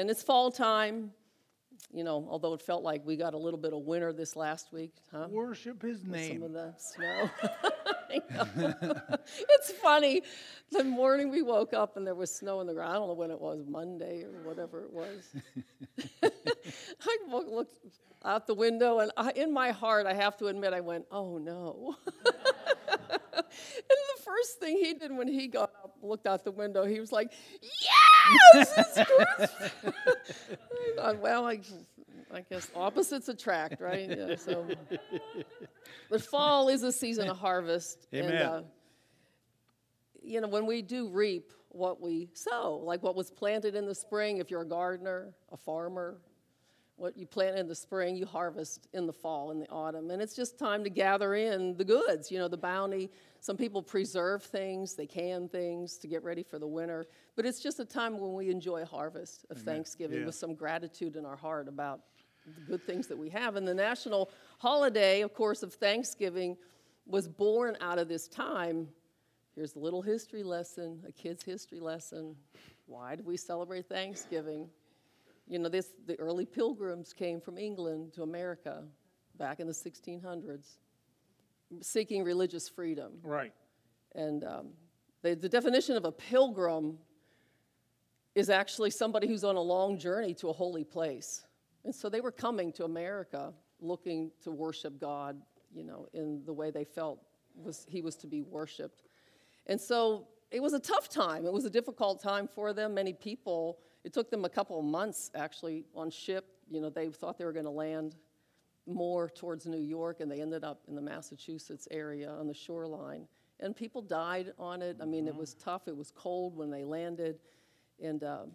And it's fall time, you know, although it felt like we got a little bit of winter this last week, huh? Worship his With Some name. of the snow. It's funny. The morning we woke up and there was snow in the ground. I don't know when it was, Monday or whatever it was. I looked out the window and I, in my heart, I have to admit, I went, oh no. and the first thing he did when he got up, looked out the window, he was like, Christmas. I thought, well, I, I guess opposites attract, right? Yeah, so. But fall is a season of harvest. And, uh, you know, when we do reap what we sow, like what was planted in the spring, if you're a gardener, a farmer, what you plant in the spring, you harvest in the fall, in the autumn. And it's just time to gather in the goods, you know, the bounty. Some people preserve things, they can things to get ready for the winter. But it's just a time when we enjoy harvest of Thanksgiving Yeah. with some gratitude in our heart about the good things that we have. And the national holiday, of course, of Thanksgiving was born out of this time. Here's a little history lesson, a kid's history lesson. Why do we celebrate Thanksgiving? You know, this, the early pilgrims came from England to America back in the 1600s, seeking religious freedom. Right. And um, the, the definition of a pilgrim is actually somebody who's on a long journey to a holy place. And so they were coming to America looking to worship God, you know, in the way they felt was he was to be worshiped. And so it was a tough time. It was a difficult time for them. Many people, it took them a couple of months actually on ship. You know, they thought they were going to land more towards New York, and they ended up in the Massachusetts area on the shoreline. And people died on it. I mean, it was tough. It was cold when they landed, and um,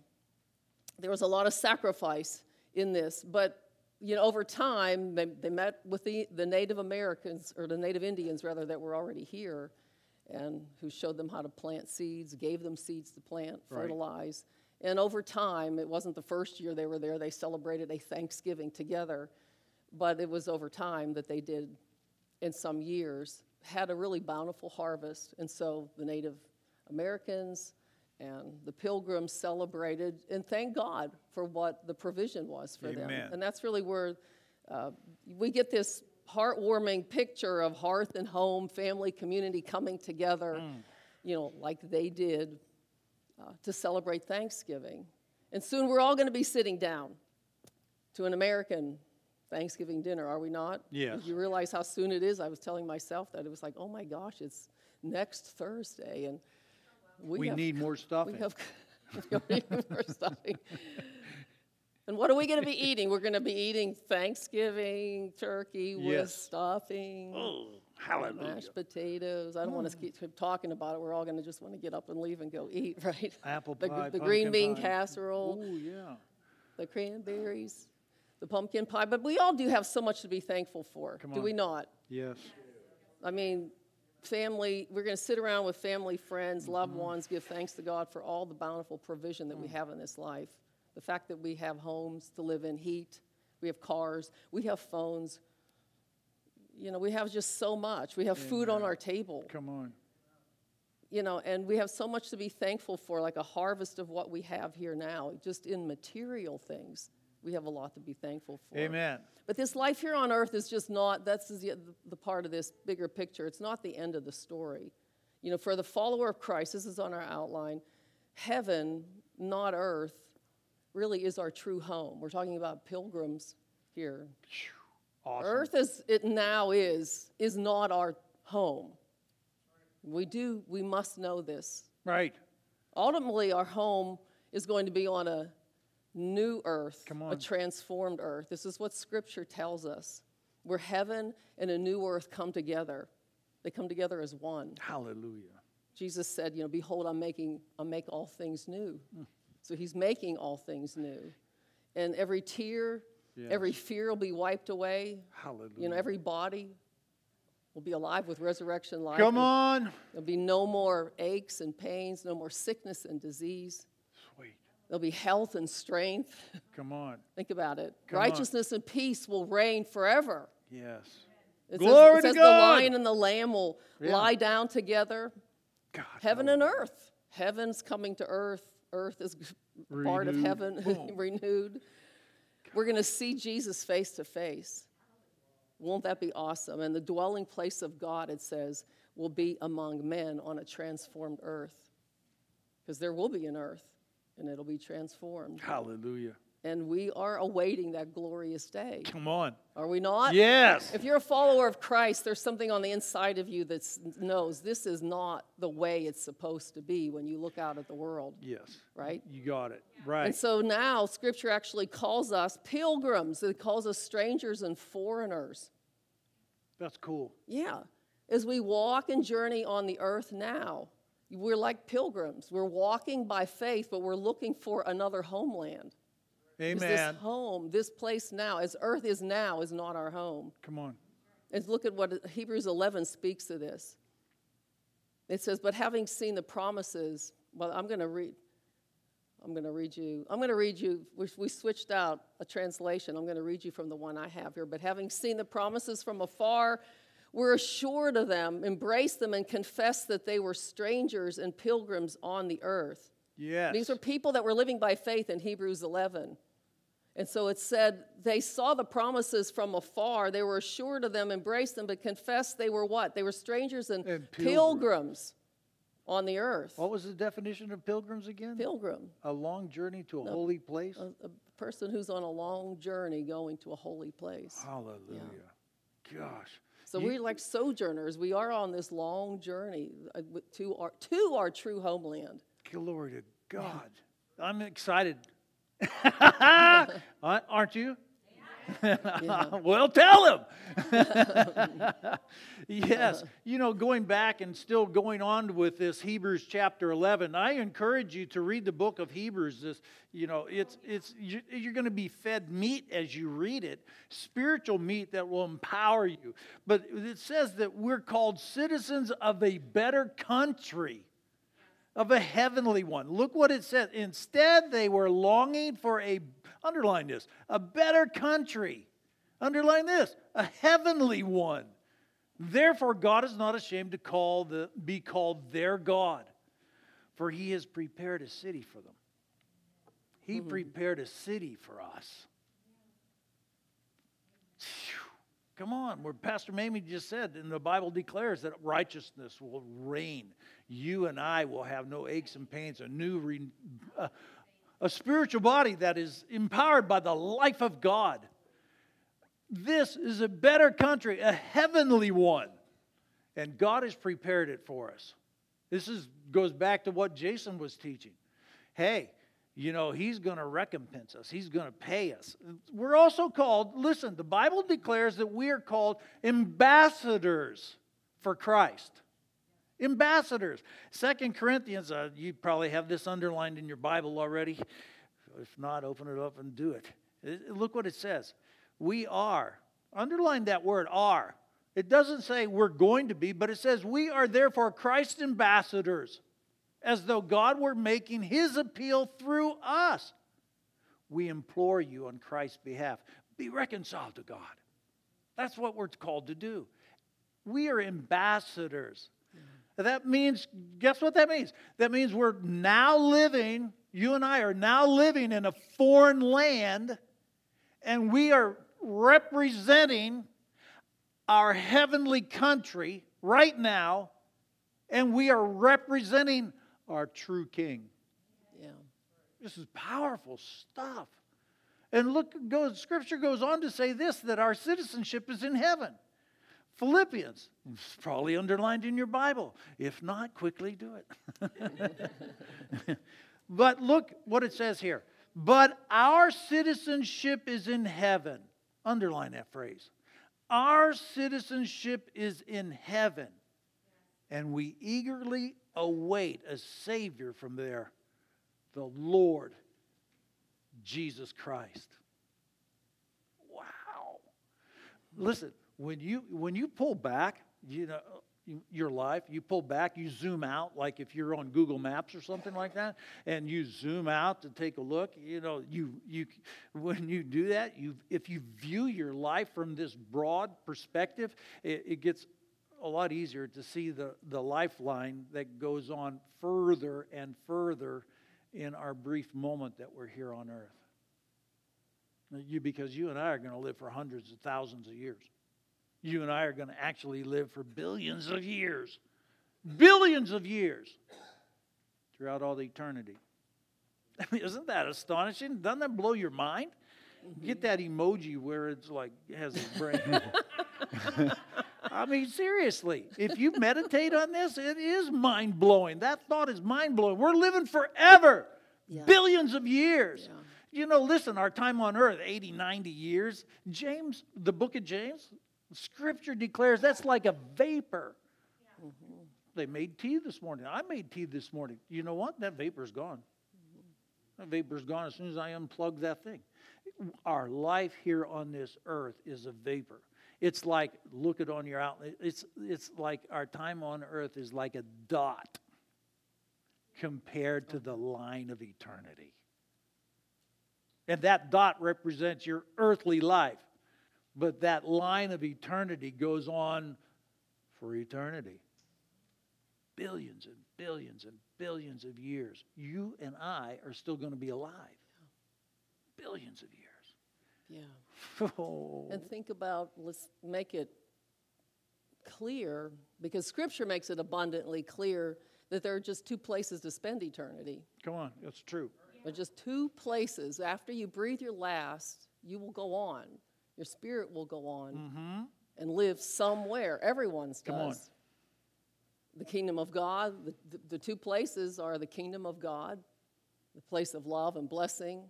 there was a lot of sacrifice in this. But you know, over time, they, they met with the, the Native Americans or the Native Indians rather that were already here, and who showed them how to plant seeds, gave them seeds to plant, Right. And over time, it wasn't the first year they were there. They celebrated a Thanksgiving together but it was over time that they did in some years had a really bountiful harvest. And so the native americans and the pilgrims celebrated and thank god for what the provision was for them. And that's really where uh, we get this heartwarming picture of hearth and home family community coming together you know like they did uh, to celebrate thanksgiving and soon we're all going to be sitting down to an american Thanksgiving dinner, are we not? Yes. You realize how soon it is? I was telling myself that it was like, oh my gosh, it's next Thursday, and we, We have, need more stuff. we have we need more stuffing. And what are we going to be eating? We're going to be eating Thanksgiving turkey with Yes. stuffing, Oh, hallelujah. mashed potatoes. I don't want to hmm. keep keep talking about it. We're all going to just want to get up and leave and go eat, right? Apple the, pie, the green bean pie. casserole Oh, yeah. the cranberries, the pumpkin pie, but we all do have so much to be thankful for, Come do we not? Yes. I mean, family, we're going to sit around with family, friends, mm-hmm. loved ones, give thanks to God for all the bountiful provision that we mm. have in this life. The fact that we have homes to live in, heat, we have cars, we have phones. You know, we have just so much. We have food on our table Come on. you know, and we have so much to be thankful for, like a harvest of what we have here now, just in material things. We have a lot to be thankful for. Amen. But this life here on earth is just not, that's the, the part of this bigger picture. It's not the end of the story. You know, for the follower of Christ, this is on our outline, heaven, not earth, really is our true home. We're talking about pilgrims here. Awesome. Earth as it now is, is not our home. We do, we must know this. Right. Ultimately, our home is going to be on a new earth, a transformed earth. This is what Scripture tells us. Where heaven and a new earth come together, they come together as one. Hallelujah. Jesus said, "You know, behold, I'm making, I'll make all things new." Hmm. So He's making all things new, and every tear, every fear will be wiped away. Hallelujah. You know, every body will be alive with resurrection life. Come on. There'll be no more aches and pains, no more sickness and disease. Sweet. There'll be health and strength. Come on. Think about it. Come on. Righteousness and peace will reign forever. Yes. It Glory says, to it says God. the lion and the lamb will Yeah. lie down together. God. Heaven and earth. Heaven's coming to earth. Earth is part of heaven renewed. We're going to see Jesus face to face. Won't that be awesome? And the dwelling place of God, it says, will be among men on a transformed earth. Because there will be an earth and it'll be transformed. Hallelujah. And we are awaiting that glorious day. Come on. Are we not? Yes. If you're a follower of Christ, there's something on the inside of you that knows this is not the way it's supposed to be when you look out at the world, Yes. right? You got it. Right. And so now Scripture actually calls us pilgrims, it calls us strangers and foreigners. That's cool. Yeah. As we walk and journey on the earth now, we're like pilgrims. We're walking by faith, but we're looking for another homeland. Amen. This home, this place now, as earth is now, is not our home. Come on. And look at what Hebrews 11 speaks to this. It says, But having seen the promises, well, I'm going to read. I'm going to read you. I'm going to read you. We, we switched out a translation. I'm going to read you from the one I have here. But having seen the promises from afar, we're assured of them, embrace them, and confess that they were strangers and pilgrims on the earth. Yes. These were people that were living by faith in Hebrews 11. And so it said, they saw the promises from afar. They were assured of them, embraced them, but confessed they were what? They were strangers and, And pilgrims. pilgrims. on the earth. what was the definition of pilgrims again? Pilgrim, a long journey to a holy place. a, a person who's on a long journey going to a holy place. Hallelujah. Gosh. So You- we're like sojourners. We are on this long journey uh, to our, to our true homeland. Glory to God. I'm excited. Uh, aren't you? well, tell him. yes. You know, going back and still going on with this Hebrews chapter 11, I encourage you to read the book of Hebrews. This, you know, it's it's you- you're going to be fed meat as you read it, spiritual meat that will empower you. But it says that we're called citizens of a better country of a heavenly one. Look what it says. Instead, they were longing for a, underline this, a better country. Underline this, a heavenly one. Therefore, God is not ashamed to call the, be called their God, for he has prepared a city for them. He mm-hmm. prepared a city for us. Phew. Come on, where Pastor Mamie just said, and the Bible declares that righteousness will reign. You and I will have no aches and pains, a new, re, a, a spiritual body that is empowered by the life of God. This is a better country, a heavenly one, and God has prepared it for us. This is goes back to what Jason was teaching. Hey, you know, he's going to recompense us. He's going to pay us. We're also called, listen, the Bible declares that we are called ambassadors for Christ. Ambassadors. Second Corinthians, uh, you probably have this underlined in your Bible already. If not, open it up and do it. Uh, Look what it says. We are. Underline that word, are. It doesn't say we're going to be, but it says we are therefore Christ's ambassadors, as though God were making his appeal through us. We implore you on Christ's behalf be reconciled to God. That's what we're called to do. We are ambassadors. That means, guess what that means? That means we're now living, you and I are now living in a foreign land, and we are representing our heavenly country right now, and we are representing our true king. Yeah. This is powerful stuff. And look, goes, scripture goes on to say this that our citizenship is in heaven. Philippians, it's probably underlined in your Bible. If not, quickly do it. but look what it says here. But our citizenship is in heaven. Underline that phrase. Our citizenship is in heaven, and we eagerly await a Savior from there, the Lord Jesus Christ. Wow. Listen, when you when you pull back, you know your life, you pull back, you zoom out, like if you're on Google Maps or something like that, and you zoom out to take a look, you know, you you when you do that, you if you view your life from this broad perspective, it, it gets a lot easier to see the, the lifeline that goes on further and further in our brief moment that we're here on earth. You, because you and I are going to live for hundreds of thousands of years. You and I are going to actually live for billions of years. Billions of years throughout all the eternity. I mean, isn't that astonishing? Doesn't that blow your mind? Get that emoji where it's like it has a brain. I mean, seriously, if you meditate on this, it is mind blowing. That thought is mind blowing. We're living forever, yeah. billions of years. Yeah. You know, listen, our time on earth, 80, 90 years. James, the book of James, scripture declares that's like a vapor. Yeah. Mm-hmm. They made tea this morning. I made tea this morning. You know what? That vapor's gone. Mm-hmm. That vapor's gone as soon as I unplug that thing. Our life here on this earth is a vapor. It's like, look it on your outlet. It's, it's like our time on earth is like a dot compared to the line of eternity. And that dot represents your earthly life. But that line of eternity goes on for eternity. Billions and billions and billions of years. You and I are still going to be alive. Billions of years. Yeah. Oh. And think about, let's make it clear, because Scripture makes it abundantly clear that there are just two places to spend eternity. Come on, that's true. There's just two places. After you breathe your last, you will go on. Your spirit will go on mm-hmm. and live somewhere. Everyone's Come does. On. The kingdom of God, the, the, the two places are the kingdom of God, the place of love and blessing,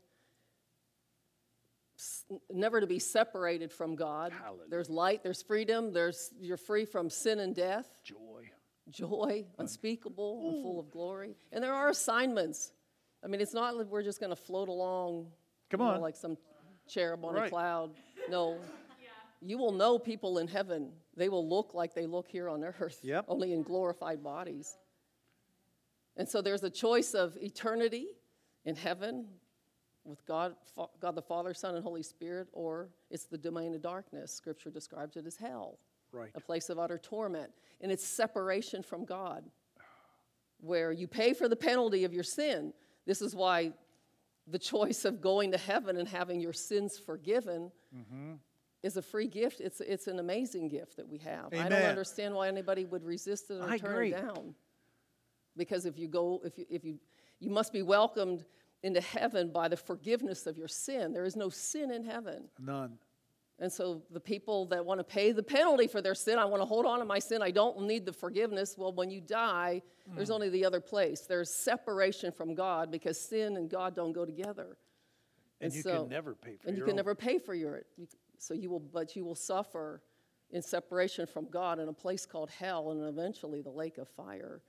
never to be separated from God. Hallelujah. There's light, there's freedom, there's you're free from sin and death. Joy. Joy, unspeakable Ooh. and full of glory. And there are assignments. I mean, it's not like we're just going to float along Come on. Know, like some cherub on right. a cloud. No. yeah. You will know people in heaven. They will look like they look here on earth, yep. only in glorified bodies. And so there's a choice of eternity in heaven with God, God the Father, Son, and Holy Spirit, or it's the domain of darkness. Scripture describes it as hell, right. a place of utter torment. And it's separation from God, where you pay for the penalty of your sin. This is why the choice of going to heaven and having your sins forgiven mm-hmm. is a free gift. It's, it's an amazing gift that we have. Amen. I don't understand why anybody would resist it or I turn agree. it down. Because if you go, if you, if you, you must be welcomed into heaven by the forgiveness of your sin. There is no sin in heaven. None. And so the people that want to pay the penalty for their sin, I want to hold on to my sin, I don't need the forgiveness. Well, when you die, mm. there's only the other place. There's separation from God because sin and God don't go together. And, and you so, can never pay for And you can own. never pay for your so you will but you will suffer in separation from God in a place called hell and eventually the lake of fire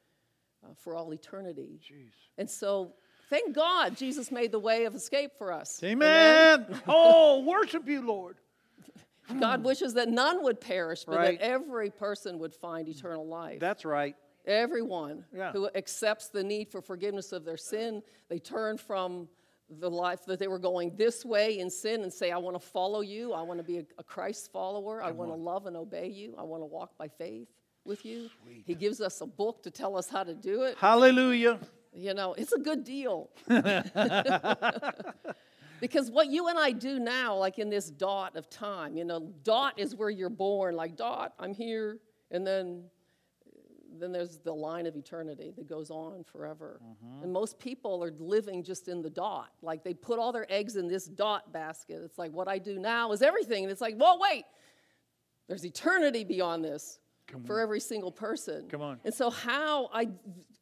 uh, for all eternity. Jeez. And so Thank God Jesus made the way of escape for us. Amen. Amen. oh, worship you, Lord. God wishes that none would perish, but right. that every person would find eternal life. That's right. Everyone yeah. who accepts the need for forgiveness of their sin, they turn from the life that they were going this way in sin and say, I want to follow you. I want to be a, a Christ follower. Come I want to love and obey you. I want to walk by faith with you. Sweet. He gives us a book to tell us how to do it. Hallelujah. You know, it's a good deal. because what you and I do now, like in this dot of time, you know, dot is where you're born, like dot, I'm here, and then then there's the line of eternity that goes on forever. Mm-hmm. And most people are living just in the dot. Like they put all their eggs in this dot basket. It's like what I do now is everything. And it's like, well, wait, there's eternity beyond this Come for on. every single person. Come on. And so, how I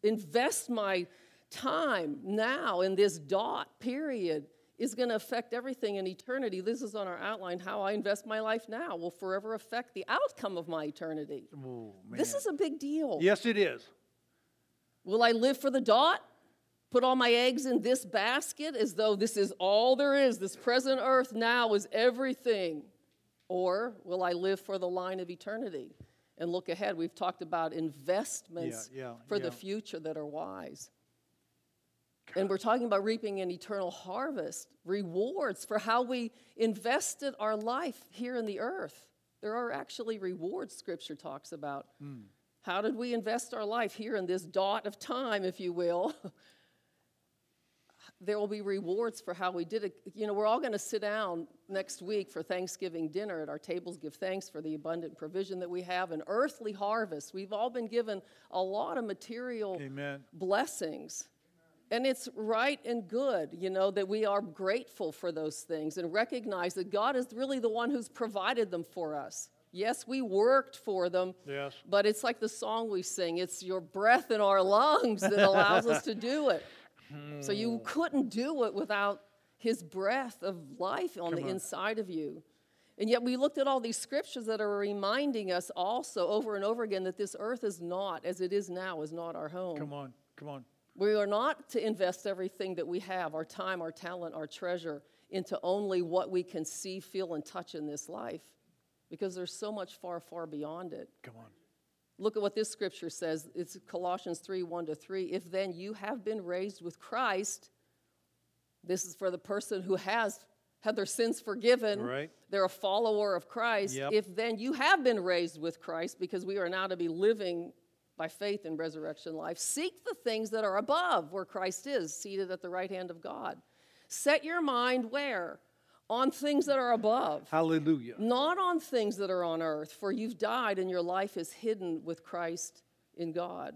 invest my time now in this dot period is going to affect everything in eternity. This is on our outline. How I invest my life now will forever affect the outcome of my eternity. Oh, this is a big deal. Yes, it is. Will I live for the dot? Put all my eggs in this basket as though this is all there is. This present earth now is everything. Or will I live for the line of eternity and look ahead? We've talked about investments yeah, yeah, for yeah. the future that are wise. And we're talking about reaping an eternal harvest, rewards for how we invested our life here in the earth. There are actually rewards, Scripture talks about. Mm. How did we invest our life here in this dot of time, if you will? there will be rewards for how we did it. You know, we're all going to sit down next week for Thanksgiving dinner at our tables, give thanks for the abundant provision that we have, an earthly harvest. We've all been given a lot of material Amen. blessings. And it's right and good, you know, that we are grateful for those things and recognize that God is really the one who's provided them for us. Yes, we worked for them, Yes. but it's like the song we sing it's your breath in our lungs that allows us to do it. So you hmm. couldn't do it without his breath of life on the on. inside of you. And yet we looked at all these scriptures that are reminding us also over and over again that this earth is not, as it is now, is not our home. Come on. Come on. We are not to invest everything that we have, our time, our talent, our treasure, into only what we can see, feel, and touch in this life, because there's so much far, far beyond it. Come on. Look at what this scripture says. It's Colossians 3 1 to 3. If then you have been raised with Christ, this is for the person who has had their sins forgiven. Right. They're a follower of Christ. Yep. If then you have been raised with Christ, because we are now to be living by faith in resurrection life, seek the things that are above where Christ is, seated at the right hand of God. Set your mind where? On things that are above Hallelujah. not on things that are on earth, for you've died and your life is hidden with Christ in God.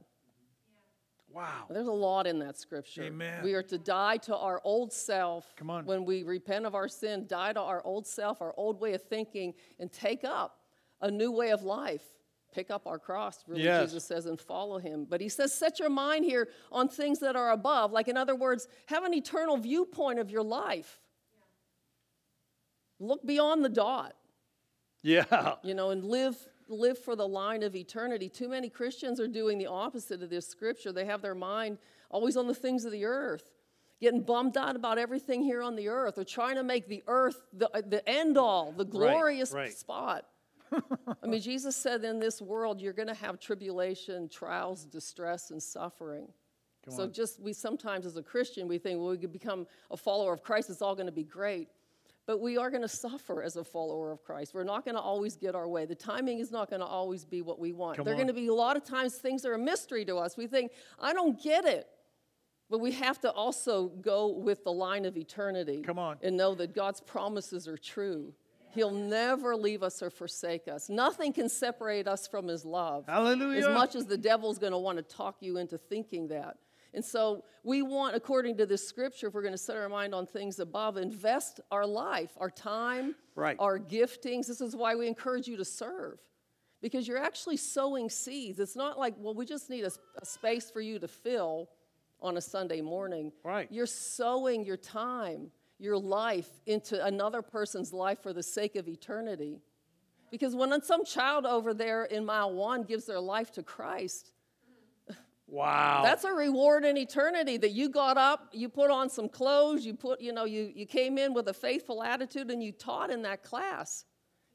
Wow. There's a lot in that scripture. Amen. We are to die to our old self. Come on. When we repent of our sin, die to our old self, our old way of thinking, and take up a new way of life. Pick up our cross, really, Yes. Jesus says, and follow him. But he says, set your mind here on things that are above. Like, in other words, have an eternal viewpoint of your life. Look beyond the dot Yeah. you know, and live live for the line of eternity. Too many Christians are doing the opposite of this scripture. They have their mind always on the things of the earth, getting bummed out about everything here on the earth. They're trying to make the earth the, the end all, the glorious right. spot. I mean, Jesus said, in this world, you're going to have tribulation, trials, distress, and suffering. Come so on. just we sometimes as a Christian we think well we could become a follower of Christ it's all going to be great. But we are going to suffer as a follower of Christ. We're not going to always get our way. The timing is not going to always be what we want. Come there are going to be a lot of times things are a mystery to us. We think, I don't get it. But we have to also go with the line of eternity. Come on. And know that God's promises are true. He'll never leave us or forsake us. Nothing can separate us from His love. Hallelujah. As much as the devil's going to want to talk you into thinking that. And so we want, according to this scripture, if we're going to set our mind on things above, invest our life, our time, Right. our giftings. This is why we encourage you to serve. Because you're actually sowing seeds. It's not like, well, we just need a, a space for you to fill on a Sunday morning. Right. You're sowing your time, your life into another person's life for the sake of eternity. Because when some child over there in mile one gives their life to Christ, wow. that's a reward in eternity that you got up, you put on some clothes, you put, you know, you, you came in with a faithful attitude and you taught in that class.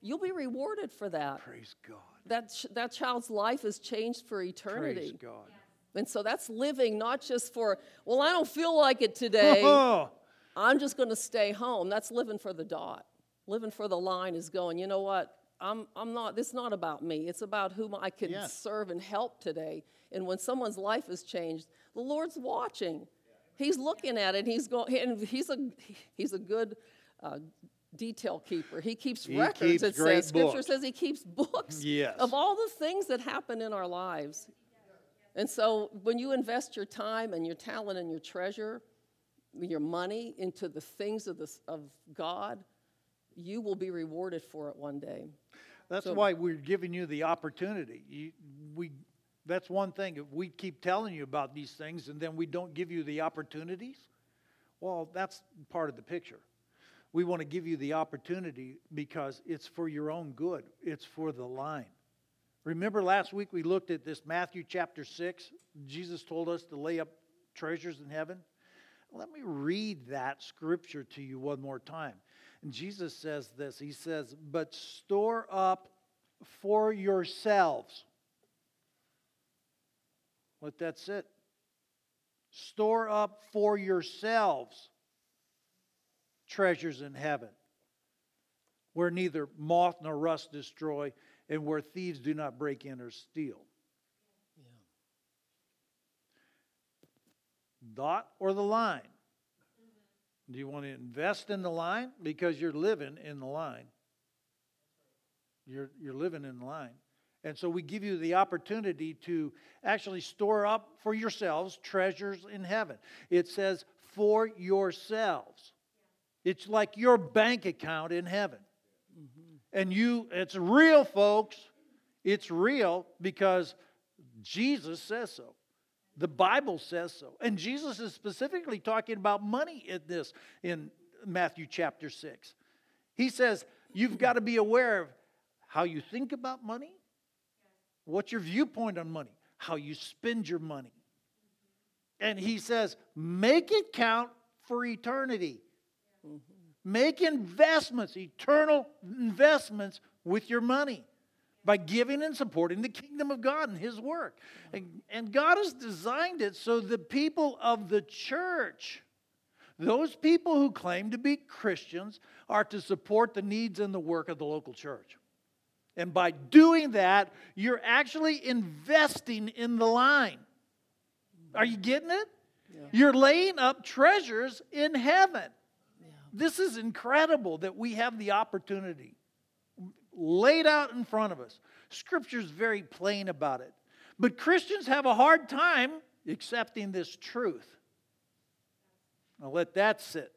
You'll be rewarded for that. Praise God. That, that child's life is changed for eternity. Praise. God. And so that's living not just for, well, I don't feel like it today. Oh. I'm just going to stay home. That's living for the dot. Living for the line is going, you know what? I'm, I'm not, this is not about me. It's about whom I can Yes. serve and help today. And when someone's life is changed, the Lord's watching. He's looking at it. He's going, and he's a, he's a good uh, detail keeper. He keeps He records. keeps it says, Scripture books. says he keeps books Yes. of all the things that happen in our lives. And so when you invest your time and your talent and your treasure, your money into the things of, the, of God, you will be rewarded for it one day. That's So- why we're giving you the opportunity. You, we, that's one thing. If we keep telling you about these things and then we don't give you the opportunities, well, that's part of the picture. We want to give you the opportunity because it's for your own good, it's for the line. Remember last week we looked at this Matthew chapter 6? Jesus told us to lay up treasures in heaven. Let me read that scripture to you one more time. And Jesus says this He says, But store up for yourselves. Let that sit. Store up for yourselves treasures in heaven, where neither moth nor rust destroy, and where thieves do not break in or steal. Dot or the line? Do you want to invest in the line? Because you're living in the line. You're, you're living in the line. And so we give you the opportunity to actually store up for yourselves treasures in heaven. It says, for yourselves. It's like your bank account in heaven. Mm-hmm. And you, it's real, folks. It's real because Jesus says so. The Bible says so. And Jesus is specifically talking about money in this in Matthew chapter 6. He says, You've got to be aware of how you think about money, what's your viewpoint on money, how you spend your money. And he says, Make it count for eternity. Make investments, eternal investments with your money by giving and supporting the kingdom of God and His work. And, and God has designed it so the people of the church, those people who claim to be Christians, are to support the needs and the work of the local church. And by doing that, you're actually investing in the line. Are you getting it? Yeah. You're laying up treasures in heaven. Yeah. This is incredible that we have the opportunity laid out in front of us. Scripture's very plain about it. But Christians have a hard time accepting this truth. I'll let that sit.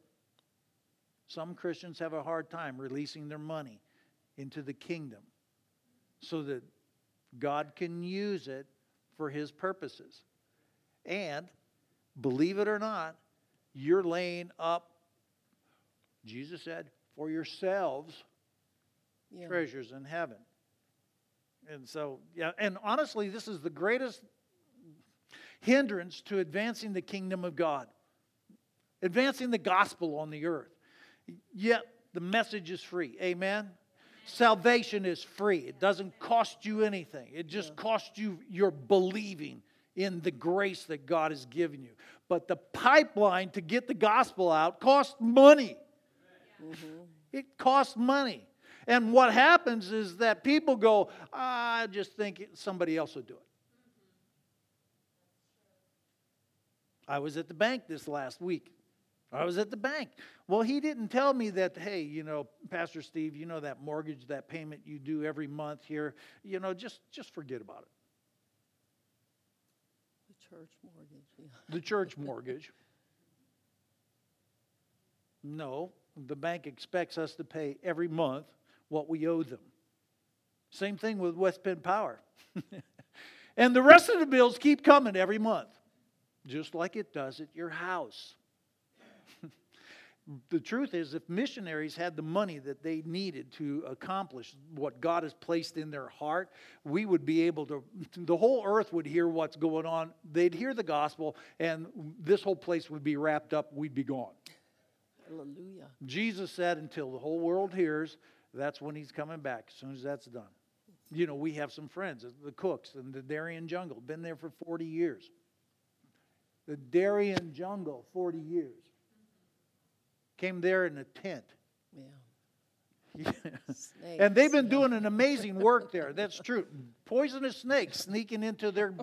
Some Christians have a hard time releasing their money into the kingdom so that God can use it for his purposes. And believe it or not, you're laying up, Jesus said, for yourselves yeah. treasures in heaven. And so, yeah, and honestly, this is the greatest hindrance to advancing the kingdom of God, advancing the gospel on the earth. Yet the message is free. Amen. Salvation is free. It doesn't cost you anything. It just yeah. costs you your believing in the grace that God has given you. But the pipeline to get the gospel out costs money. Mm-hmm. It costs money. And what happens is that people go, I just think somebody else will do it. I was at the bank this last week. I was at the bank. Well, he didn't tell me that, hey, you know, Pastor Steve, you know that mortgage, that payment you do every month here, you know, just just forget about it The church mortgage. Yeah. The church mortgage. No, the bank expects us to pay every month what we owe them. Same thing with West Penn Power. and the rest of the bills keep coming every month, just like it does at your house the truth is, if missionaries had the money that they needed to accomplish what God has placed in their heart, we would be able to, the whole earth would hear what's going on. They'd hear the gospel, and this whole place would be wrapped up. We'd be gone. Hallelujah. Jesus said, until the whole world hears, that's when he's coming back, as soon as that's done. You know, we have some friends, uh, the Cooks and the Darien Jungle, been there for 40 years. The Darien Jungle, 40 years came there in a tent. Yeah. and they've been doing an amazing work there. That's true. Poisonous snakes sneaking into their,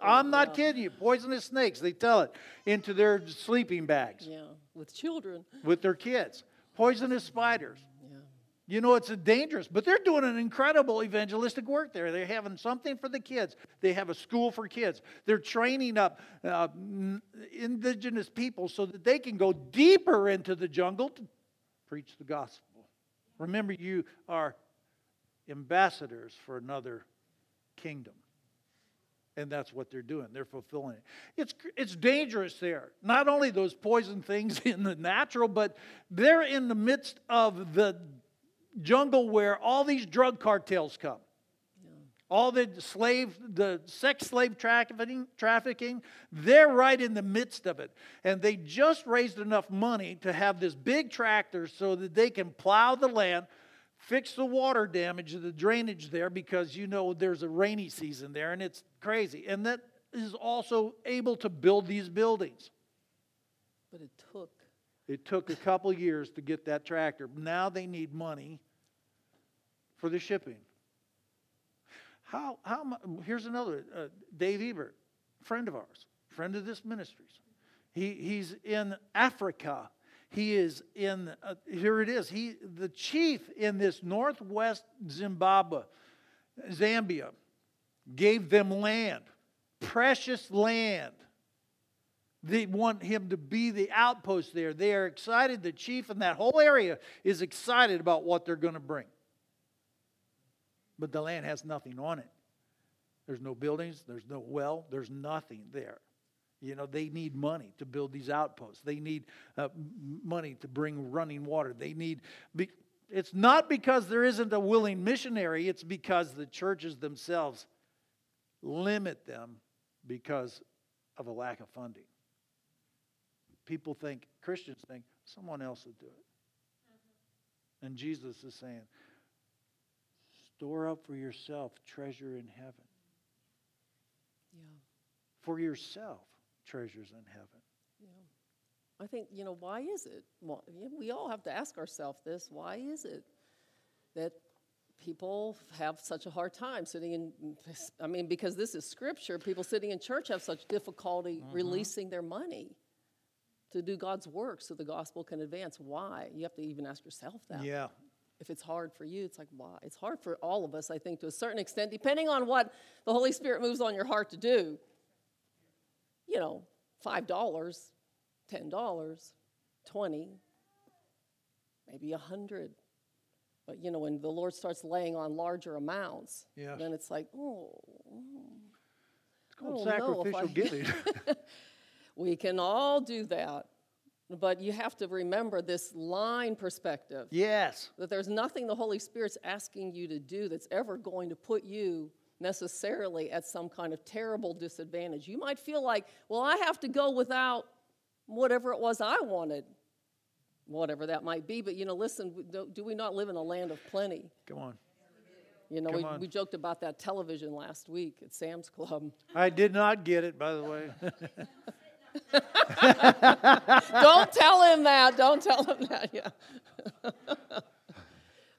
I'm not kidding you, poisonous snakes, they tell it, into their sleeping bags. Yeah, with children. With their kids. Poisonous spiders. You know, it's dangerous, but they're doing an incredible evangelistic work there. They're having something for the kids. They have a school for kids. They're training up uh, indigenous people so that they can go deeper into the jungle to preach the gospel. Remember, you are ambassadors for another kingdom. And that's what they're doing. They're fulfilling it. It's, it's dangerous there. Not only those poison things in the natural, but they're in the midst of the jungle where all these drug cartels come. All the slave, the sex slave trafficking, trafficking, they're right in the midst of it. And they just raised enough money to have this big tractor so that they can plow the land, fix the water damage, the drainage there, because you know there's a rainy season there and it's crazy. And that is also able to build these buildings. But it took it took a couple years to get that tractor. Now they need money for the shipping. How, how, here's another uh, Dave Ebert, friend of ours, friend of this ministry's. He, he's in Africa. He is in, uh, here it is. He, the chief in this northwest Zimbabwe, Zambia, gave them land, precious land. They want him to be the outpost there. They are excited. The chief in that whole area is excited about what they're going to bring. But the land has nothing on it. There's no buildings, there's no well, there's nothing there. You know, they need money to build these outposts. They need uh, money to bring running water. They need, be, it's not because there isn't a willing missionary, it's because the churches themselves limit them because of a lack of funding. People think, Christians think, someone else will do it. And Jesus is saying, store up for yourself treasure in heaven. Yeah. For yourself treasures in heaven. Yeah. I think, you know, why is it? Well, we all have to ask ourselves this why is it that people have such a hard time sitting in, I mean, because this is scripture, people sitting in church have such difficulty mm-hmm. releasing their money to do God's work so the gospel can advance. Why? You have to even ask yourself that. Yeah. If it's hard for you, it's like, why? It's hard for all of us, I think, to a certain extent, depending on what the Holy Spirit moves on your heart to do. You know, $5, $10, 20 maybe a 100 but you know, when the Lord starts laying on larger amounts, yes. then it's like, oh. It's called sacrificial giving. we can all do that. But you have to remember this line perspective. Yes. That there's nothing the Holy Spirit's asking you to do that's ever going to put you necessarily at some kind of terrible disadvantage. You might feel like, well, I have to go without whatever it was I wanted whatever that might be. But you know, listen, do we not live in a land of plenty? Come on. You know, we, we joked about that television last week at Sam's Club. I did not get it, by the way. Don't tell him that. Don't tell him that. Yeah.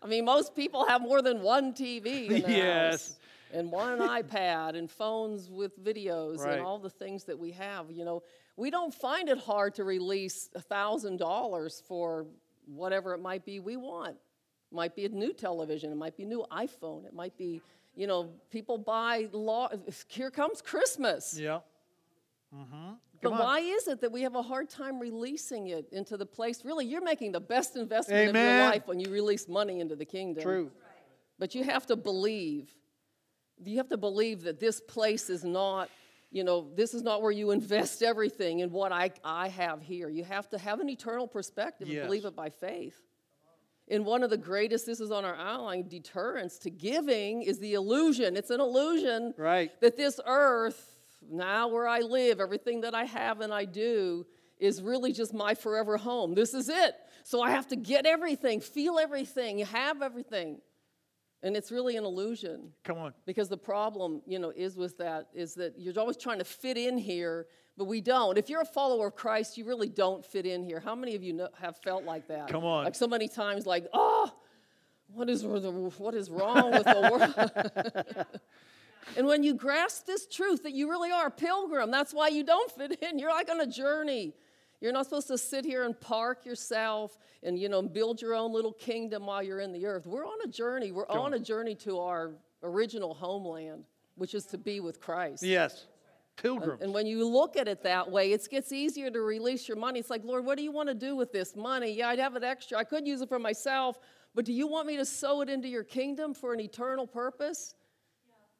I mean, most people have more than one TV. Yes. House and one iPad and phones with videos right. and all the things that we have. You know, we don't find it hard to release $1,000 for whatever it might be we want. It might be a new television, it might be a new iPhone, it might be, you know, people buy law. Here comes Christmas. Yeah. Mm-hmm. But why is it that we have a hard time releasing it into the place? Really, you're making the best investment Amen. of your life when you release money into the kingdom. True. But you have to believe. You have to believe that this place is not you know, this is not where you invest everything in what I, I have here. You have to have an eternal perspective yes. and believe it by faith. And one of the greatest, this is on our outline, deterrence to giving is the illusion. It's an illusion right. that this earth, now where I live, everything that I have and I do, is really just my forever home. This is it. So I have to get everything, feel everything, have everything. And it's really an illusion. Come on. Because the problem, you know, is with that is that you're always trying to fit in here, but we don't. If you're a follower of Christ, you really don't fit in here. How many of you know, have felt like that? Come on. Like so many times, like, oh, what is, what is wrong with the world? and when you grasp this truth that you really are a pilgrim, that's why you don't fit in. You're like on a journey. You're not supposed to sit here and park yourself and you know build your own little kingdom while you're in the earth. We're on a journey. We're Go on, on a journey to our original homeland, which is to be with Christ. Yes. Pilgrims. And, and when you look at it that way, it gets easier to release your money. It's like, Lord, what do you want to do with this money? Yeah, I'd have it extra. I could use it for myself, but do you want me to sow it into your kingdom for an eternal purpose?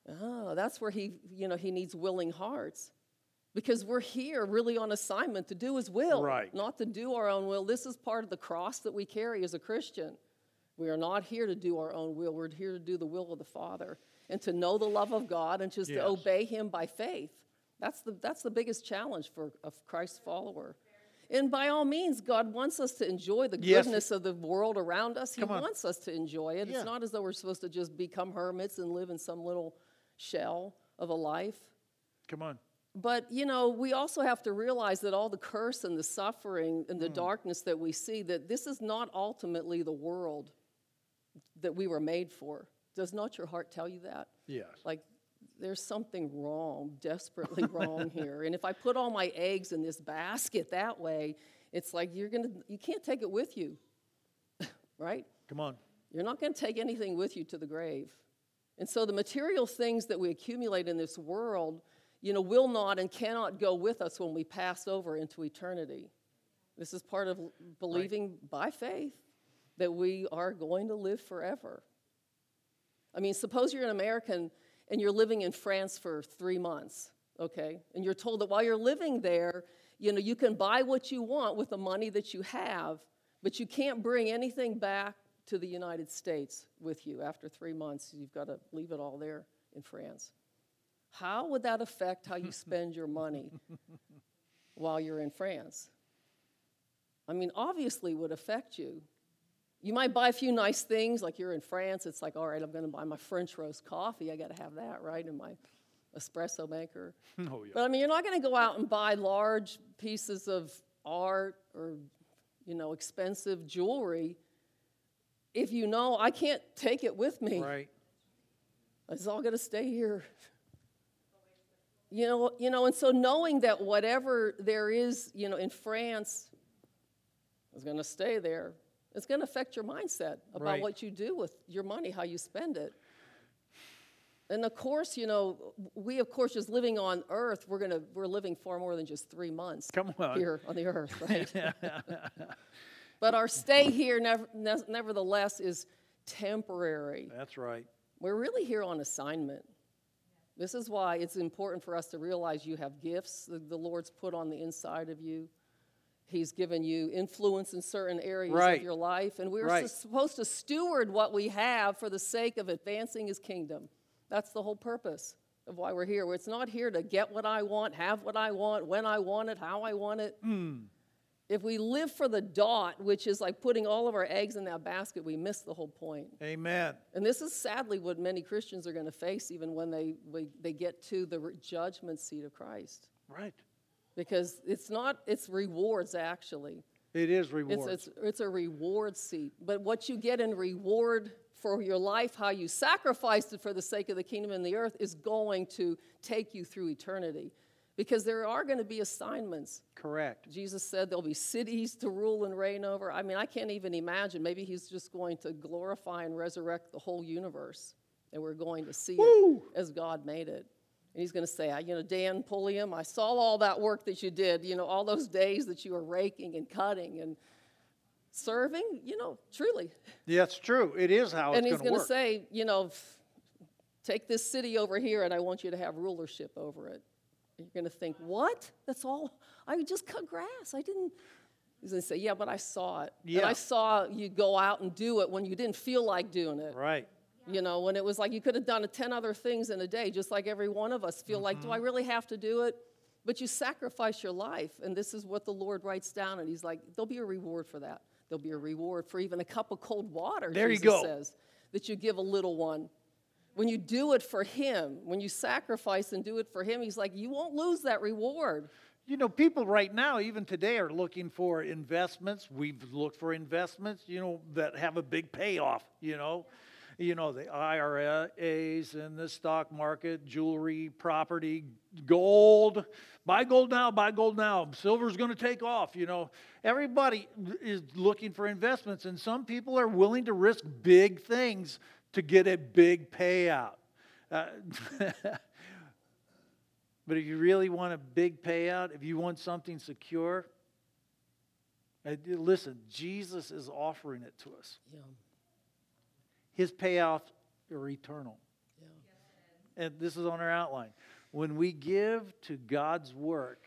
Oh, that's where he, you know, he needs willing hearts because we're here really on assignment to do his will, right. not to do our own will. This is part of the cross that we carry as a Christian. We are not here to do our own will. We're here to do the will of the Father and to know the love of God and just yes. to obey him by faith. That's the, that's the biggest challenge for a Christ follower. And by all means, God wants us to enjoy the yes. goodness of the world around us. He wants us to enjoy it. Yeah. It's not as though we're supposed to just become hermits and live in some little shell of a life. Come on. But, you know, we also have to realize that all the curse and the suffering and the mm. darkness that we see, that this is not ultimately the world that we were made for. Does not your heart tell you that? Yes. Like, there's something wrong, desperately wrong here. And if I put all my eggs in this basket that way, It's like you're gonna you can't take it with you, right? Come on. You're not going to take anything with you to the grave. And so the material things that we accumulate in this world, you know, will not and cannot go with us when we pass over into eternity. This is part of believing right. by faith that we are going to live forever. I mean, suppose you're an American and you're living in France for three months, okay? And you're told that while you're living there, you know, you can buy what you want with the money that you have, but you can't bring anything back to the United States with you after three months. You've got to leave it all there in France. How would that affect how you spend your money while you're in France? I mean, obviously, would affect you. You might buy a few nice things, like you're in France. It's like, all right, I'm going to buy my French roast coffee. I got to have that, right, in my espresso maker. Oh, yeah. But I mean, you're not going to go out and buy large pieces of art or, you know, expensive jewelry if you know I can't take it with me. Right. It's all going to stay here. You know, you know, and so knowing that whatever there is, you know, in France is going to stay there, it's going to affect your mindset about right. what you do with your money, how you spend it. And of course, you know, we of course just living on Earth, we're gonna we're living far more than just three months Come on. here on the Earth, right? But our stay here, never, nevertheless, is temporary. That's right. We're really here on assignment. This is why it's important for us to realize you have gifts that the Lord's put on the inside of you. He's given you influence in certain areas right. of your life, and we're right. supposed to steward what we have for the sake of advancing His kingdom. That's the whole purpose of why we're here. It's not here to get what I want, have what I want, when I want it, how I want it. Mm. If we live for the dot, which is like putting all of our eggs in that basket, we miss the whole point. Amen. And this is sadly what many Christians are going to face even when they, they get to the judgment seat of Christ. Right. Because it's not, it's rewards actually. It is rewards. It's, it's, it's a reward seat. But what you get in reward for your life, how you sacrificed it for the sake of the kingdom and the earth, is going to take you through eternity because there are going to be assignments. Correct. Jesus said there'll be cities to rule and reign over. I mean, I can't even imagine. Maybe he's just going to glorify and resurrect the whole universe, and we're going to see Woo! it as God made it. And he's going to say, you know, Dan Pulliam, I saw all that work that you did, you know, all those days that you were raking and cutting and serving, you know, truly. Yeah, it's true. It is how and it's going to to say, you know, take this city over here and I want you to have rulership over it. You're going to think, what? That's all? I just cut grass. I didn't. He's going to say, yeah, but I saw it. Yeah. And I saw you go out and do it when you didn't feel like doing it. Right. You know, when it was like you could have done 10 other things in a day, just like every one of us feel mm-hmm. like, do I mm-hmm. really have to do it? But you sacrifice your life. And this is what the Lord writes down. And he's like, there'll be a reward for that. There'll be a reward for even a cup of cold water, there Jesus you go. says, that you give a little one when you do it for Him, when you sacrifice and do it for Him, He's like, you won't lose that reward. You know, people right now, even today, are looking for investments. We've looked for investments, you know, that have a big payoff, you know. You know, the IRAs and the stock market, jewelry, property, gold. Buy gold now, buy gold now. Silver's going to take off, you know. Everybody is looking for investments, and some people are willing to risk big things to get a big payout. Uh, but if you really want a big payout, if you want something secure, uh, listen, Jesus is offering it to us. Yeah. His payouts are eternal. Yeah. And this is on our outline. When we give to God's work,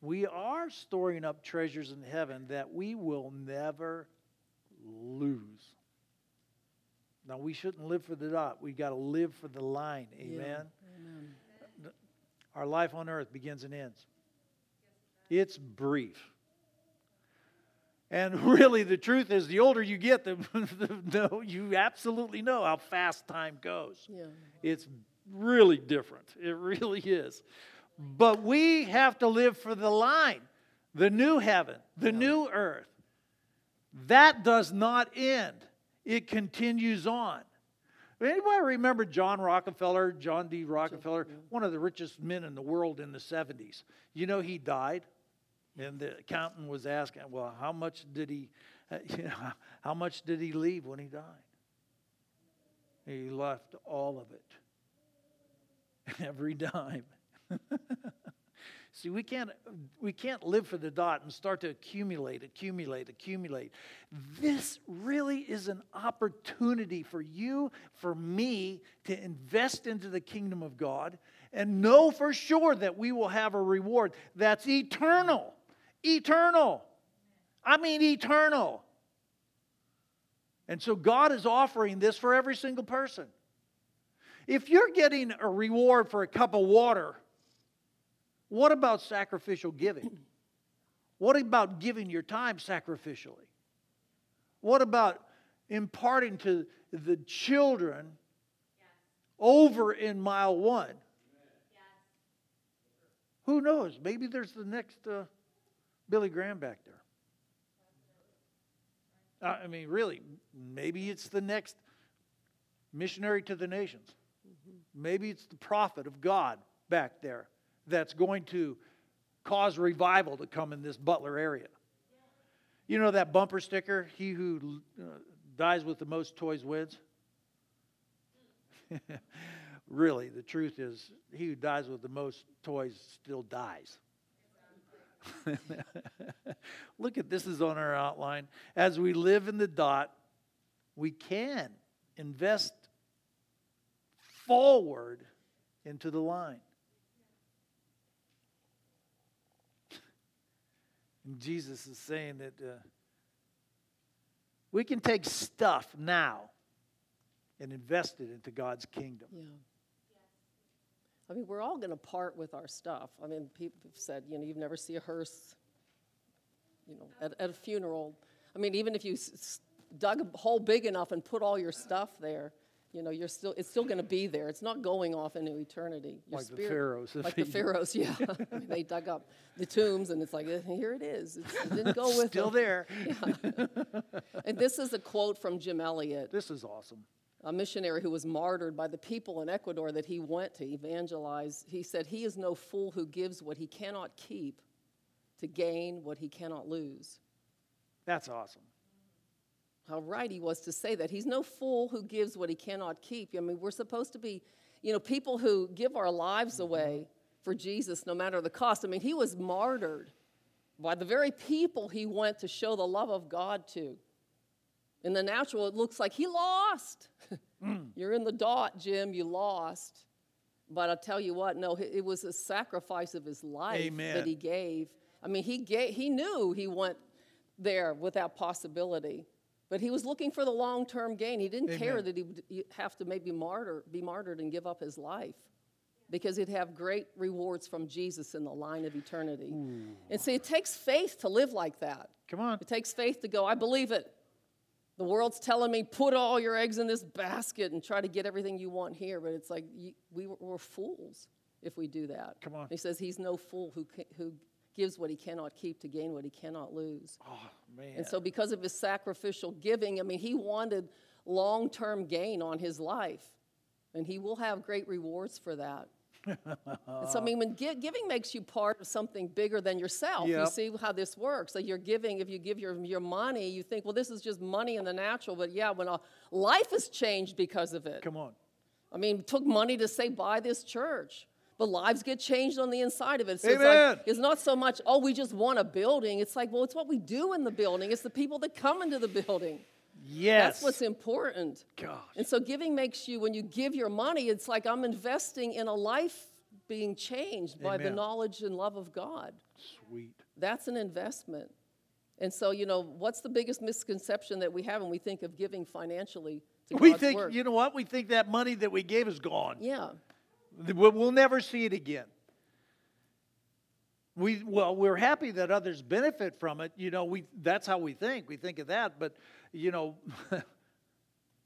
we are storing up treasures in heaven that we will never lose. Now, we shouldn't live for the dot. We've got to live for the line. Amen? Yeah. Amen. Our life on earth begins and ends. It's brief. And really, the truth is, the older you get, the, the, the you absolutely know how fast time goes. Yeah. It's really different. It really is. But we have to live for the line, the new heaven, the yeah. new earth. That does not end it continues on. Anybody remember John Rockefeller, John D. Rockefeller, one of the richest men in the world in the 70s? You know, he died. And the accountant was asking, well, how much did he, you know, how much did he leave when he died? He left all of it, every dime. See, we can't, we can't live for the dot and start to accumulate, accumulate, accumulate. This really is an opportunity for you, for me, to invest into the kingdom of God and know for sure that we will have a reward that's eternal. Eternal. I mean, eternal. And so God is offering this for every single person. If you're getting a reward for a cup of water, what about sacrificial giving? What about giving your time sacrificially? What about imparting to the children over in mile one? Who knows? Maybe there's the next uh, Billy Graham back there. I mean, really, maybe it's the next missionary to the nations. Maybe it's the prophet of God back there that's going to cause revival to come in this Butler area. You know that bumper sticker, he who uh, dies with the most toys wins? really, the truth is, he who dies with the most toys still dies. Look at this is on our outline. As we live in the dot, we can invest forward into the line. And Jesus is saying that uh, we can take stuff now and invest it into God's kingdom. Yeah. I mean, we're all going to part with our stuff. I mean, people have said, you know, you've never see a hearse, you know, at, at a funeral. I mean, even if you s- dug a hole big enough and put all your stuff there, you know, you're still it's still going to be there. It's not going off into eternity. Your like spirit, the pharaohs. Like the pharaohs, yeah. I mean, they dug up the tombs, and it's like eh, here it is. It's, it didn't go with still them. there. Yeah. and this is a quote from Jim Elliot. This is awesome. A missionary who was martyred by the people in Ecuador that he went to evangelize. He said, "He is no fool who gives what he cannot keep to gain what he cannot lose." That's awesome how right he was to say that. He's no fool who gives what he cannot keep. I mean, we're supposed to be, you know, people who give our lives away for Jesus no matter the cost. I mean, he was martyred by the very people he went to show the love of God to. In the natural, it looks like he lost. Mm. You're in the dot, Jim, you lost. But I'll tell you what, no, it was a sacrifice of his life Amen. that he gave. I mean, he, gave, he knew he went there without possibility. But he was looking for the long term gain. He didn't Amen. care that he would have to maybe martyr, be martyred and give up his life because he'd have great rewards from Jesus in the line of eternity. Ooh. And see, it takes faith to live like that. Come on. It takes faith to go, I believe it. The world's telling me, put all your eggs in this basket and try to get everything you want here. But it's like, we, we're fools if we do that. Come on. He says he's no fool who, who gives what he cannot keep to gain what he cannot lose. Oh, man. And so, because of his sacrificial giving, I mean, he wanted long term gain on his life. And he will have great rewards for that. so, I mean, when giving makes you part of something bigger than yourself, yep. you see how this works. So, you're giving, if you give your, your money, you think, well, this is just money in the natural. But yeah, when a life has changed because of it. Come on. I mean, took money to say, buy this church but lives get changed on the inside of it. So Amen. it's, like, it's not so much, oh, we just want a building. It's like, well, it's what we do in the building. It's the people that come into the building. Yes. That's what's important. Gosh. And so giving makes you, when you give your money, it's like I'm investing in a life being changed by the knowledge and love of God. Sweet. That's an investment. And so, you know, what's the biggest misconception that we have when we think of giving financially? we God's think, work? you know what? We think that money that we gave is gone. Yeah. We'll never see it again. We, well, we're happy that others benefit from it. You know, we, that's how we think. We think of that. But, you know,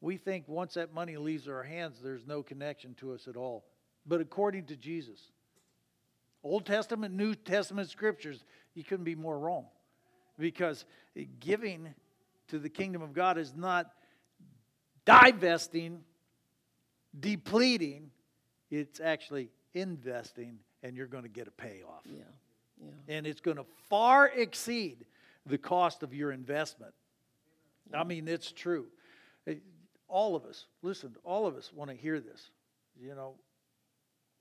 we think once that money leaves our hands, there's no connection to us at all. But according to Jesus, Old Testament, New Testament scriptures, you couldn't be more wrong. Because giving to the kingdom of God is not divesting, depleting, it's actually investing and you're going to get a payoff. Yeah. Yeah. And it's going to far exceed the cost of your investment. I mean, it's true. All of us, listen, all of us want to hear this. You know,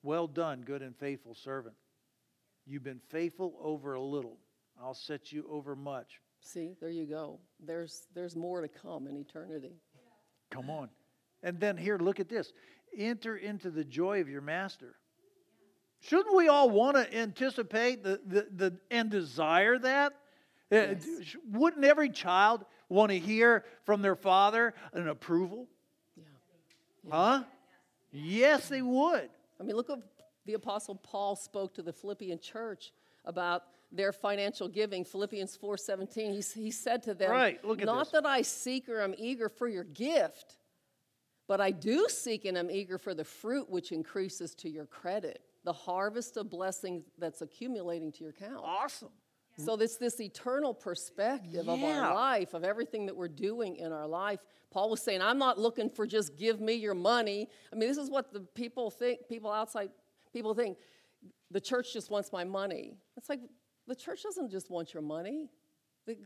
well done, good and faithful servant. You've been faithful over a little. I'll set you over much. See, there you go. There's, there's more to come in eternity. Come on. And then here, look at this enter into the joy of your master. Shouldn't we all want to anticipate the, the, the, and desire that? Uh, Yes. Wouldn't every child want to hear from their father an approval? Yeah. Huh? Yes, they would. I mean, look what the Apostle Paul spoke to the Philippian church about their financial giving. Philippians 4.17, he, he said to them, Right, look at Not this. that I seek or I'm eager for your gift, but I do seek and I'm eager for the fruit which increases to your credit, the harvest of blessing that's accumulating to your account. Awesome. So it's this eternal perspective of our life, of everything that we're doing in our life. Paul was saying, I'm not looking for just give me your money. I mean, this is what the people think, people outside, people think, the church just wants my money. It's like the church doesn't just want your money.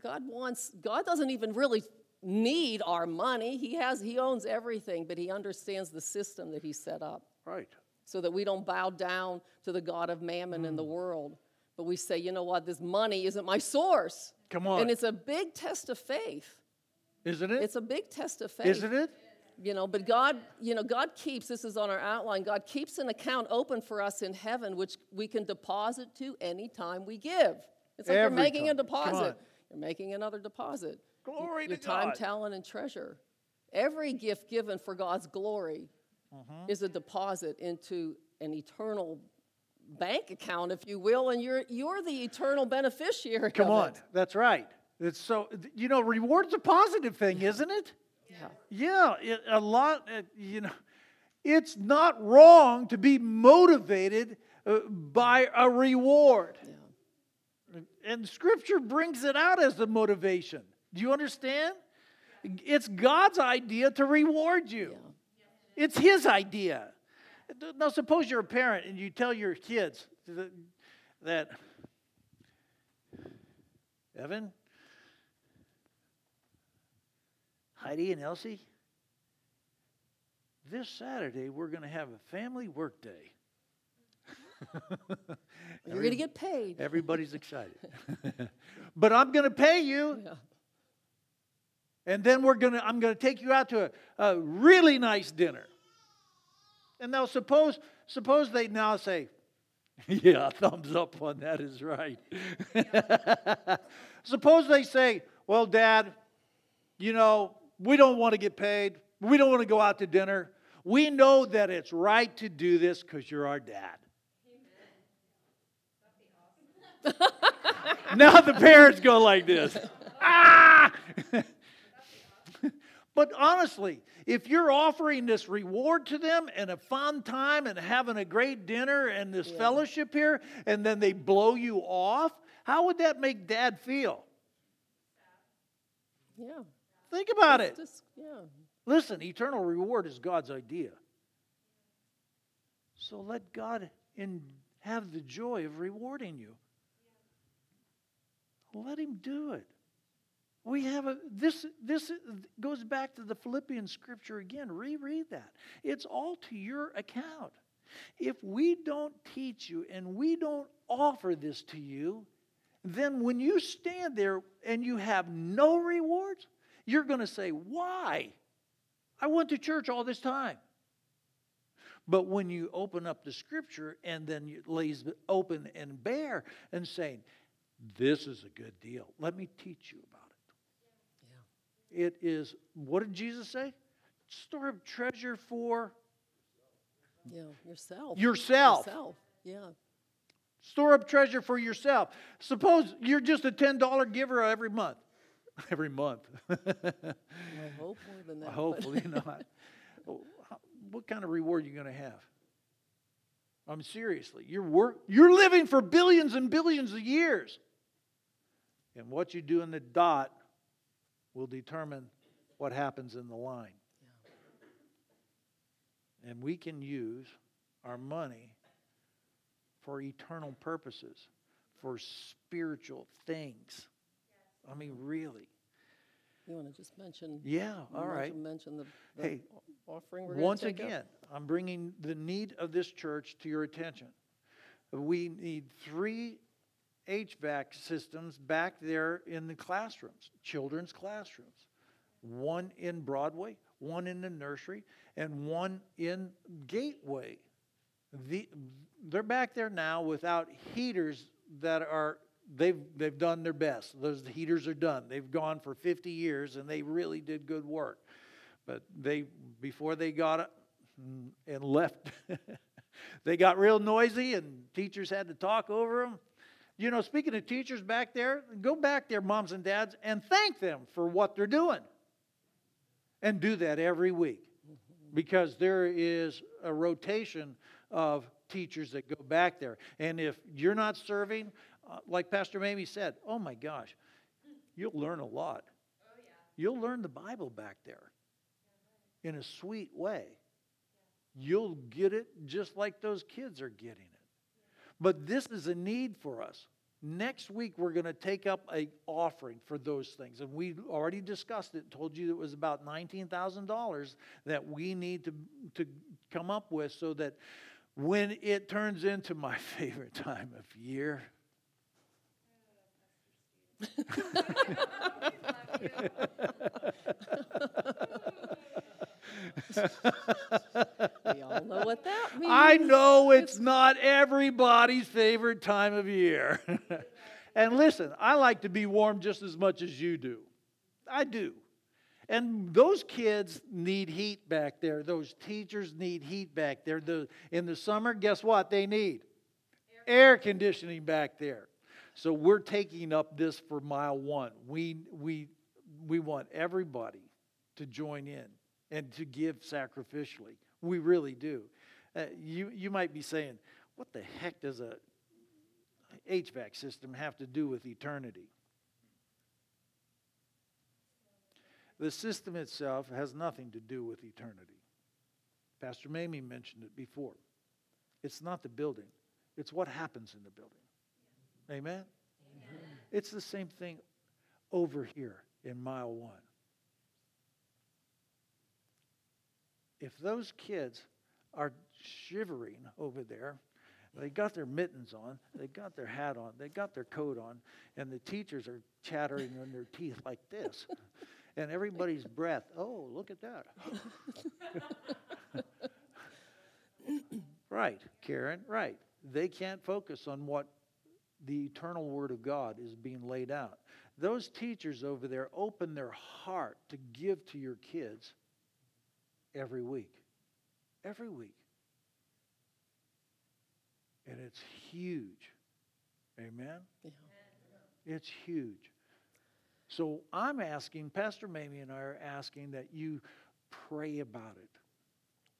God wants, God doesn't even really need our money. He has, he owns everything, but he understands the system that he set up Right. so that we don't bow down to the God of mammon in the mm. world. But we say, you know what, this money isn't my source. Come on. And it's a big test of faith. Isn't it? It's a big test of faith. Isn't it? You know, but God, you know, God keeps, this is on our outline, God keeps an account open for us in heaven, which we can deposit to anytime we give. It's like Every you're making a time. On. deposit. You're making another deposit. Glory Your to time, God. talent, and treasure. Every gift given for God's glory Mm-hmm. is a deposit into an eternal bank account, if you will, and you're you're the eternal beneficiary. Come on. it. That's right. It's so, you know, reward's a positive thing, isn't it? Yeah. Yeah, it, a lot, uh, you know, it's not wrong to be motivated uh, by a reward. Yeah. And scripture brings it out as the motivation. Do you understand? It's God's idea to reward you. It's his idea. Now, suppose you're a parent and you tell your kids that, that Evan, Heidi, and Elsie, this Saturday we're going to have a family work day. You're going to get paid. Everybody's excited. but I'm going to pay you. Yeah. And then we're gonna, I'm gonna take you out to a, a really nice dinner. And now suppose, suppose they now say, yeah, thumbs up on that is right. suppose they say, well, Dad, you know, we don't want to get paid. We don't want to go out to dinner. We know that it's right to do this because you're our dad. now the parents go like this. ah! But honestly, if you're offering this reward to them and a fun time and having a great dinner and this fellowship here, and then they blow you off, how would that make dad feel? Yeah. Think about it. Just, yeah. Listen, eternal reward is God's idea. So let God in, have the joy of rewarding you. Let Him do it. We have a this this goes back to the Philippians scripture again. Reread that. It's all to your account. If we don't teach you and we don't offer this to you, then when you stand there and you have no rewards, you're going to say, "Why? I went to church all this time." But when you open up the scripture and then you lays open and bare and saying, "This is a good deal. Let me teach you it." Is what did Jesus say? Store up treasure for Yeah. Yourself. yourself. Yourself. Yeah. Store up treasure for yourself. Suppose you're just a $10 giver every month. Every month. I hope more than that. Hopefully not. What kind of reward are you going to have? I'm seriously. You're work, you're living for billions and billions of years. And what you do in the dot will determine what happens in the line. And we can use our money for eternal purposes, for spiritual things. I mean, really. You want to just mention? Yeah, you all want right. to Mention the, the Hey, offering we're Once to take up? again, I'm bringing the need of this church to your attention. We need three HVAC systems back there in the classrooms, children's classrooms. One in Broadway, one in the nursery, and one in Gateway. The, they're back there now without heaters that are they've they've done their best. Those heaters are done. They've gone for 50 years and they really did good work. But they before they got and left, they got real noisy and teachers had to talk over them. You know, speaking of teachers back there, go back there, moms and dads, and thank them for what they're doing. And do that every week because there is a rotation of teachers that go back there. And if you're not serving, uh, like Pastor Mamie said, oh my gosh, you'll learn a lot. You'll learn the Bible back there in a sweet way. You'll get it just like those kids are getting it. But this is a need for us. Next week we're going to take up a offering for those things, and we already discussed it. Told you it was about nineteen thousand dollars that we need to to come up with, so that when it turns into my favorite time of year, We all know what that means. I know it's not everybody's favorite time of year. and listen, I like to be warm just as much as you do. I do. And those kids need heat back there. Those teachers need heat back there. The, in the summer, guess what they need? Air conditioning back there. So we're taking up this for mile one. We, we, we want everybody to join in and to give sacrificially. We really do. Uh, you, you might be saying, what the heck does a HVAC system have to do with eternity? The system itself has nothing to do with eternity. Pastor Mamie mentioned it before. It's not the building, it's what happens in the building. Amen? It's the same thing over here in mile one. If those kids are shivering over there, they got their mittens on, they got their hat on, they got their coat on, and the teachers are chattering in their teeth like this. And everybody's breath, oh, look at that. right, Karen, right. They can't focus on what the eternal Word of God is being laid out. Those teachers over there open their heart to give to your kids every week. Every week. It's huge. Amen? Yeah. It's huge. So I'm asking, Pastor Mamie and I are asking that you pray about it.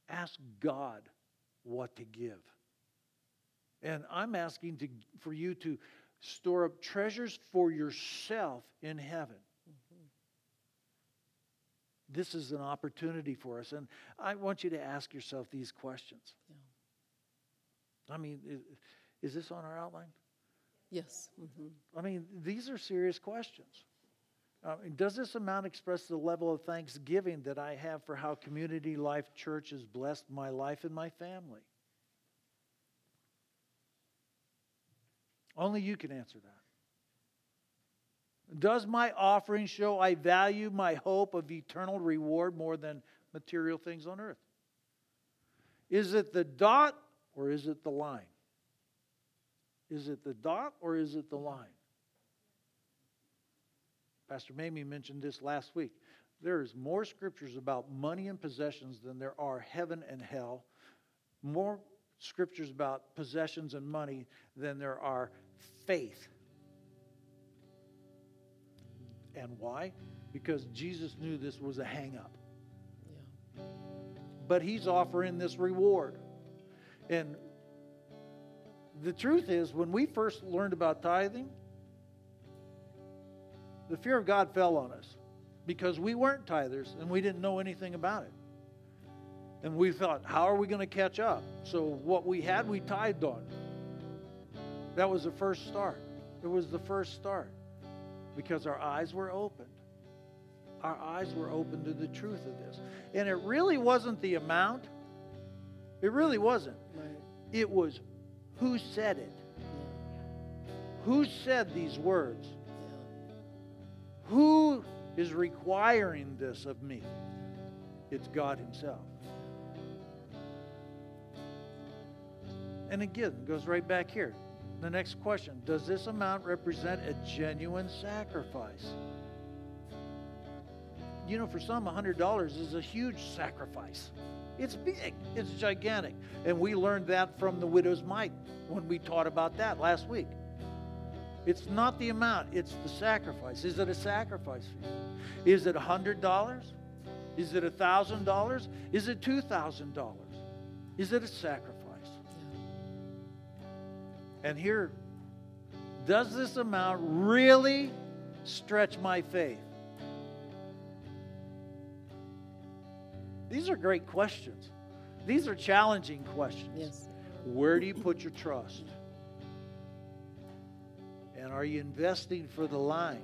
Ask God what to give. And I'm asking to, for you to store up treasures for yourself in heaven. Mm-hmm. This is an opportunity for us. And I want you to ask yourself these questions. I mean, is, is this on our outline? Yes. mhm. I mean, these are serious questions. Uh, does this amount express the level of thanksgiving that I have for how Community Life Church has blessed my life and my family? Only you can answer that. Does my offering show I value my hope of eternal reward more than material things on earth? Is it the dot or is it the line? Is it the dot or is it the line? Pastor Mamie mentioned this last week. There is more scriptures about money and possessions than there are heaven and hell. More scriptures about possessions and money than there are faith. And why? Because Jesus knew this was a hang up. Yeah. But he's offering this reward. And the truth is, when we first learned about tithing, the fear of God fell on us because we weren't tithers and we didn't know anything about it. And we thought, how are we going to catch up? So what we had, we tithed on. That was the first start. It was the first start because our eyes were opened. Our eyes were open to the truth of this. And it really wasn't the amount, it really wasn't. It was who said it. Who said these words? Who is requiring this of me? It's God Himself. And again, it goes right back here. The next question Does this amount represent a genuine sacrifice? You know, for some, $100 is a huge sacrifice. It's big, it's gigantic. And we learned that from the widow's mite when we taught about that last week. It's not the amount, it's the sacrifice. Is it a sacrifice for you? Is it $100? Is it $1,000? Is it $2,000? Is it a sacrifice? And here, does this amount really stretch my faith? These are great questions. These are challenging questions. Yes. Where do you put your trust? And are you investing for the line?